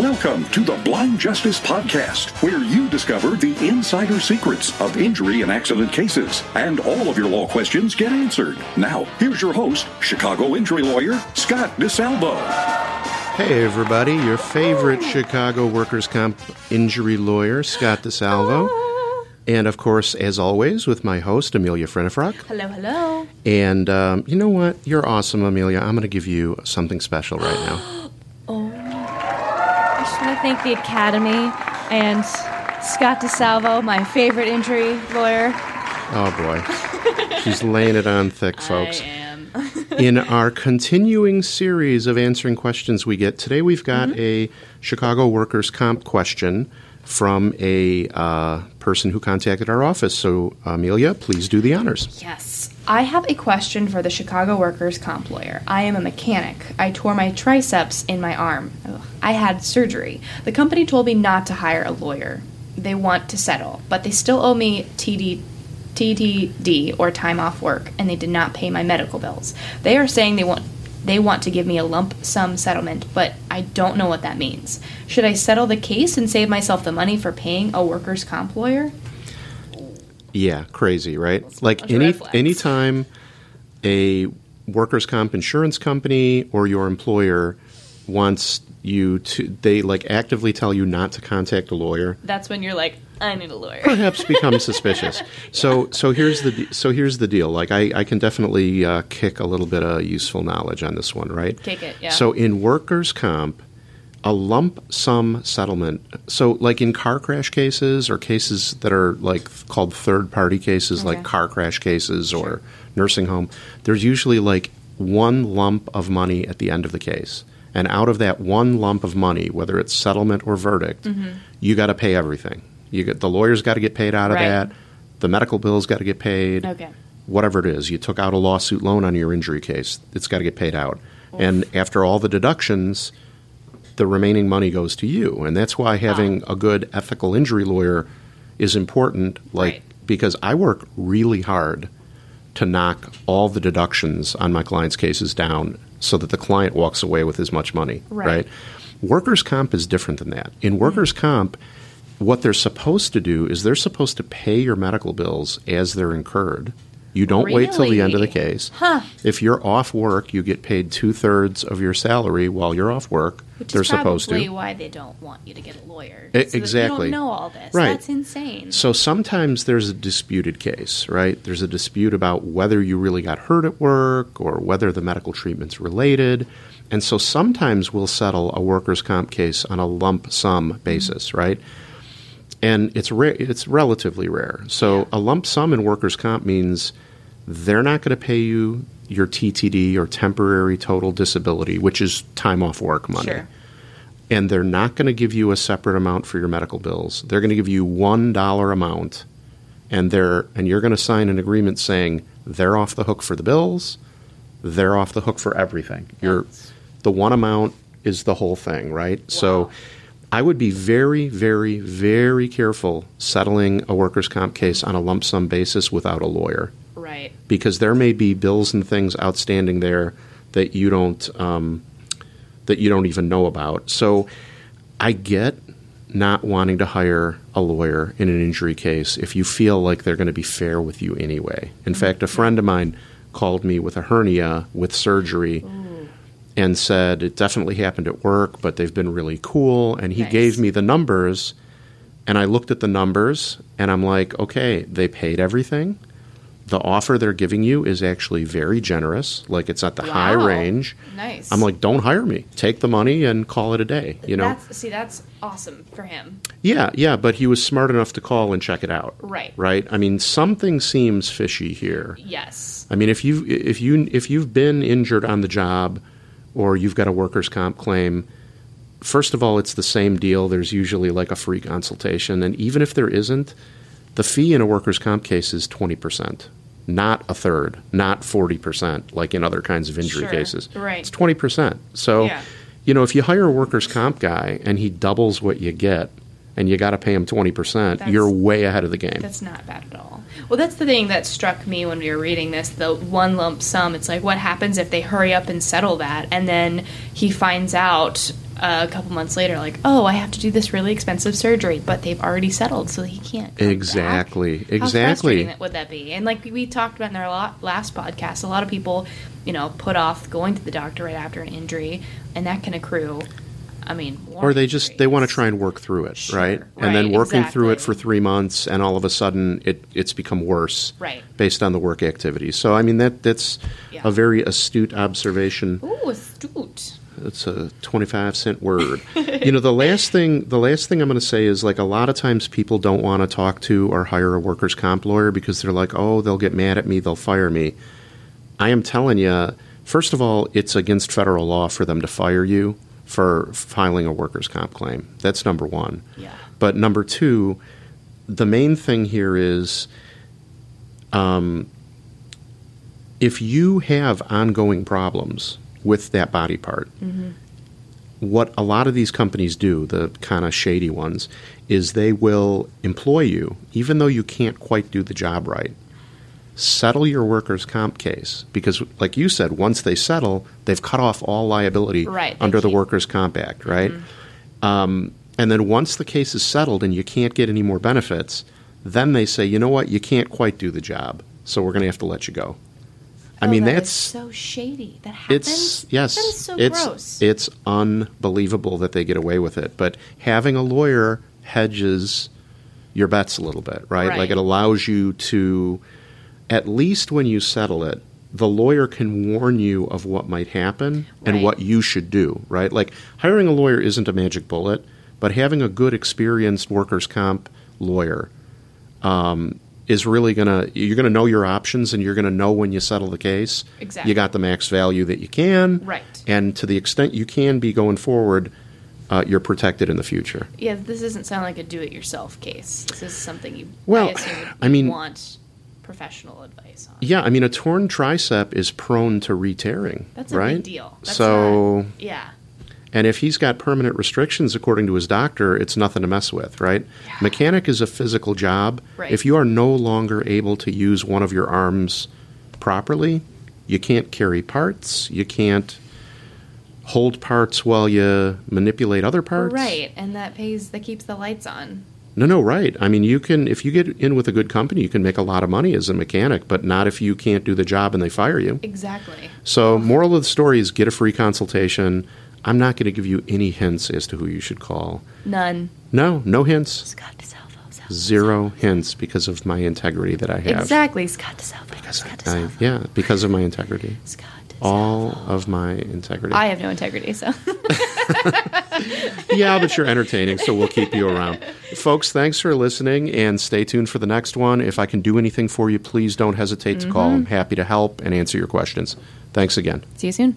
Welcome to the Blind Justice Podcast, where you discover the insider secrets of injury and accident cases, and all of your law questions get answered. Now, here's your host, Chicago injury lawyer Scott DeSalvo. Hey, everybody, your favorite Chicago workers' comp injury lawyer, Scott DeSalvo. And of course, as always, with my host, Amelia Frenifrock. Hello, hello. And um, you know what? You're awesome, Amelia. I'm going to give you something special right now. I just want to thank the Academy and Scott DeSalvo, my favorite injury lawyer. Oh, boy. She's laying it on thick, folks. I am. In our continuing series of answering questions we get, today we've got a Chicago workers' comp question from a uh, person who contacted our office. So, Amelia, please do the honors. yes. I have a question for the Chicago workers' comp lawyer. I am a mechanic. I tore my triceps in my arm. Ugh. I had surgery. The company told me not to hire a lawyer. They want to settle, but they still owe me TD. TTD or time off work, and they did not pay my medical bills. They are saying they want they want to give me a lump sum settlement, but I don't know what that means. Should I settle the case and save myself the money for paying a workers' comp lawyer? Yeah, crazy, right? like any flags. anytime a workers' comp insurance company or your employer wants you to, they like actively tell you not to contact a lawyer. That's when you're like, I need a lawyer. perhaps become suspicious. So so here's the so here's the deal. Like I, I can definitely uh, kick a little bit of useful knowledge on this one, right? Kick it, yeah. So in workers' comp, a lump sum settlement. So like in car crash cases or cases that are like called third party cases, like car crash cases or nursing home, there's usually like one lump of money at the end of the case. And out of that one lump of money, whether it's settlement or verdict, Mm-hmm. you got to pay everything. You get the lawyer's got to get paid out of Right. that. The medical bills got to get paid. Okay. Whatever it is, you took out a lawsuit loan on your injury case. It's got to get paid out. And after all the deductions, the remaining money goes to you. And that's why having a good ethical injury lawyer is important. Like Right. because I work really hard to knock all the deductions on my clients' cases down so that the client walks away with as much money. Right. Workers' comp is different than that. In workers' mm-hmm. comp, what they're supposed to do is they're supposed to pay your medical bills as they're incurred. You don't wait till the end of the case. Huh. If you're off work, you get paid two thirds of your salary while you're off work. Which they're is supposed to. why they don't want you to get a lawyer. E- So exactly. You don't know all this. Right. That's insane. So sometimes there's a disputed case, right? There's a dispute about whether you really got hurt at work or whether the medical treatment's related. And so sometimes we'll settle a workers' comp case on a lump sum mm-hmm. basis, right? And it's rare, it's relatively rare. So a lump sum in workers' comp means they're not going to pay you your TTD or temporary total disability, which is time off work money Sure. and they're not going to give you a separate amount for your medical bills. They're going to give you one dollar amount, and they're and you're going to sign an agreement saying they're off the hook for the bills, they're off the hook for everything. You're the one amount is the whole thing, right? So. I would be very, very, very careful settling a workers' comp case on a lump sum basis without a lawyer Right. because there may be bills and things outstanding there that you don't um, that you don't even know about. So I get not wanting to hire a lawyer in an injury case if you feel like they're going to be fair with you anyway. In fact, a friend of mine called me with a hernia with surgery and said it definitely happened at work, but they've been really cool. And he Nice. gave me the numbers, and I looked at the numbers, and I'm like, okay, they paid everything. The offer they're giving you is actually very generous, like it's at the high range. Nice. I'm like, don't hire me. Take the money and call it a day. You know? That's, see, that's awesome for him. yeah, yeah. But he was smart enough to call and check it out. Right. Right. I mean, something seems fishy here. Yes. I mean, if you if you if you've been injured on the job, or you've got a workers' comp claim, first of all, it's the same deal. There's usually like a free consultation, and even if there isn't, the fee in a workers' comp case is twenty percent, not a third, not forty percent, like in other kinds of injury Sure. cases. Right. It's twenty percent. So, Yeah. you know, if you hire a workers' comp guy and he doubles what you get, and you got to pay them 20%, That's- you're way ahead of the game. That's not bad at all. Well, that's the thing that struck me when we were reading this the one lump sum. It's like, what happens if they hurry up and settle that? And then he finds out uh, a couple months later, like, oh, I have to do this really expensive surgery, but they've already settled, so he can't. Exactly, back. How exactly. frustrating would that be? And like we talked about in our last podcast, a lot of people, you know, put off going to the doctor right after an injury, and that can accrue. I mean, or they just they want to try and work through it, Sure, right? And then right, working through it for three months, and all of a sudden it it's become worse, Right. Based on the work activities. So I mean that that's Yeah. a very astute observation. Ooh, astute. It's a twenty-five cent word. you know, the last thing the last thing I'm going to say is like a lot of times people don't want to talk to or hire a workers' comp lawyer because they're like, oh, they'll get mad at me, they'll fire me. I am telling you, first of all, it's against federal law for them to fire you for filing a workers' comp claim. That's number one. Yeah. But number two, the main thing here is um, if you have ongoing problems with that body part, what a lot of these companies do, the kind of shady ones, is they will employ you even though you can't quite do the job right. Settle your workers' comp case because, like you said, once they settle, they've cut off all liability Right, under the Workers' Comp Act, right? Um, and then once the case is settled and you can't get any more benefits, then they say, you know what, you can't quite do the job, so we're going to have to let you go. I Oh, mean, that that's so shady. That happens. it's yes, that is so it's gross. it's unbelievable that they get away with it. But having a lawyer hedges your bets a little bit, right? Right. Like it allows you to, at least when you settle it, the lawyer can warn you of what might happen and Right. what you should do, right? Like hiring a lawyer isn't a magic bullet, but having a good, experienced workers' comp lawyer um, is really gonna you're gonna know your options and you're gonna know when you settle the case. Exactly. You got the max value that you can, Right. And to the extent you can be going forward, uh, you're protected in the future. yeah, this doesn't sound like a do-it-yourself case. This is something you. Well, I, I mean- want professional advice on. Yeah, I mean a torn tricep is prone to re-tearing, That's a right? big deal. That's so, not- yeah, and if he's got permanent restrictions according to his doctor, it's nothing to mess with, right? Yeah. Mechanic is a physical job. Right. If you are no longer able to use one of your arms properly, you can't carry parts, you can't hold parts while you manipulate other parts. right, and that pays that keeps the lights on. No, no, right. I mean, you can if you get in with a good company, you can make a lot of money as a mechanic, but not if you can't do the job and they fire you. Exactly. So, moral of the story is get a free consultation. I'm not going to give you any hints as to who you should call. None. No, no hints. Scott DeSalvo. Zero hints because of my integrity that I have. Exactly, Scott DeSalvo. Scott I, DeSalvo. yeah, because of my integrity. Scott DeSalvo. All of my integrity. I have no integrity, so yeah, but you're entertaining, so we'll keep you around. Folks, thanks for listening and stay tuned for the next one. If I can do anything for you, please don't hesitate to call. I'm mm-hmm. happy to help and answer your questions. Thanks again. see you soon.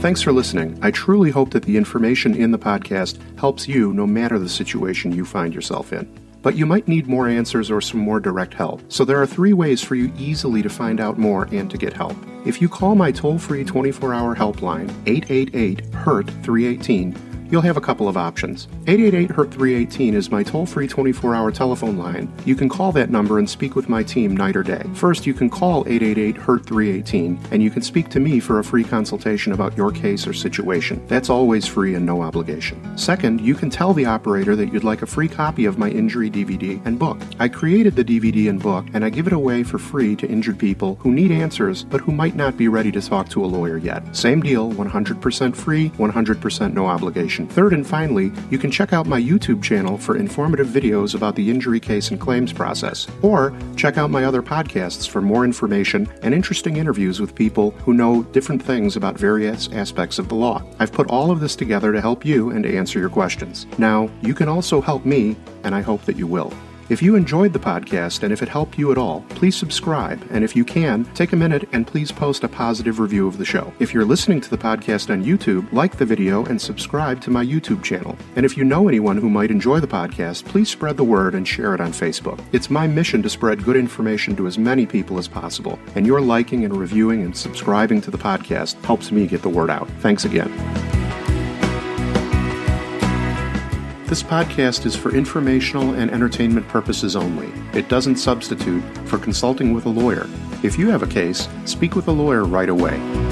Thanks for listening. I truly hope that the information in the podcast helps you no matter the situation you find yourself in. But you might need more answers or some more direct help. So there are three ways for you easily to find out more and to get help. If you call my toll free 24 hour helpline, 888 HURT 318, you'll have a couple of options. 888 HURT 318 is my toll free 24 hour telephone line. You can call that number and speak with my team night or day. First, you can call 888 HURT 318 and you can speak to me for a free consultation about your case or situation. That's always free and no obligation. Second, you can tell the operator that you'd like a free copy of my injury DVD and book. I created the DVD and book and I give it away for free to injured people who need answers but who might not be ready to talk to a lawyer yet. Same deal, 100% free, 100% no obligation. Third and finally, you can check out my YouTube channel for informative videos about the injury case and claims process, or check out my other podcasts for more information and interesting interviews with people who know different things about various aspects of the law. I've put all of this together to help you and to answer your questions. Now, you can also help me, and I hope that you will. If you enjoyed the podcast and if it helped you at all, please subscribe. And if you can, take a minute and please post a positive review of the show. If you're listening to the podcast on YouTube, like the video and subscribe to my YouTube channel. And if you know anyone who might enjoy the podcast, please spread the word and share it on Facebook. It's my mission to spread good information to as many people as possible. And your liking and reviewing and subscribing to the podcast helps me get the word out. Thanks again. This podcast is for informational and entertainment purposes only. It doesn't substitute for consulting with a lawyer. If you have a case, speak with a lawyer right away.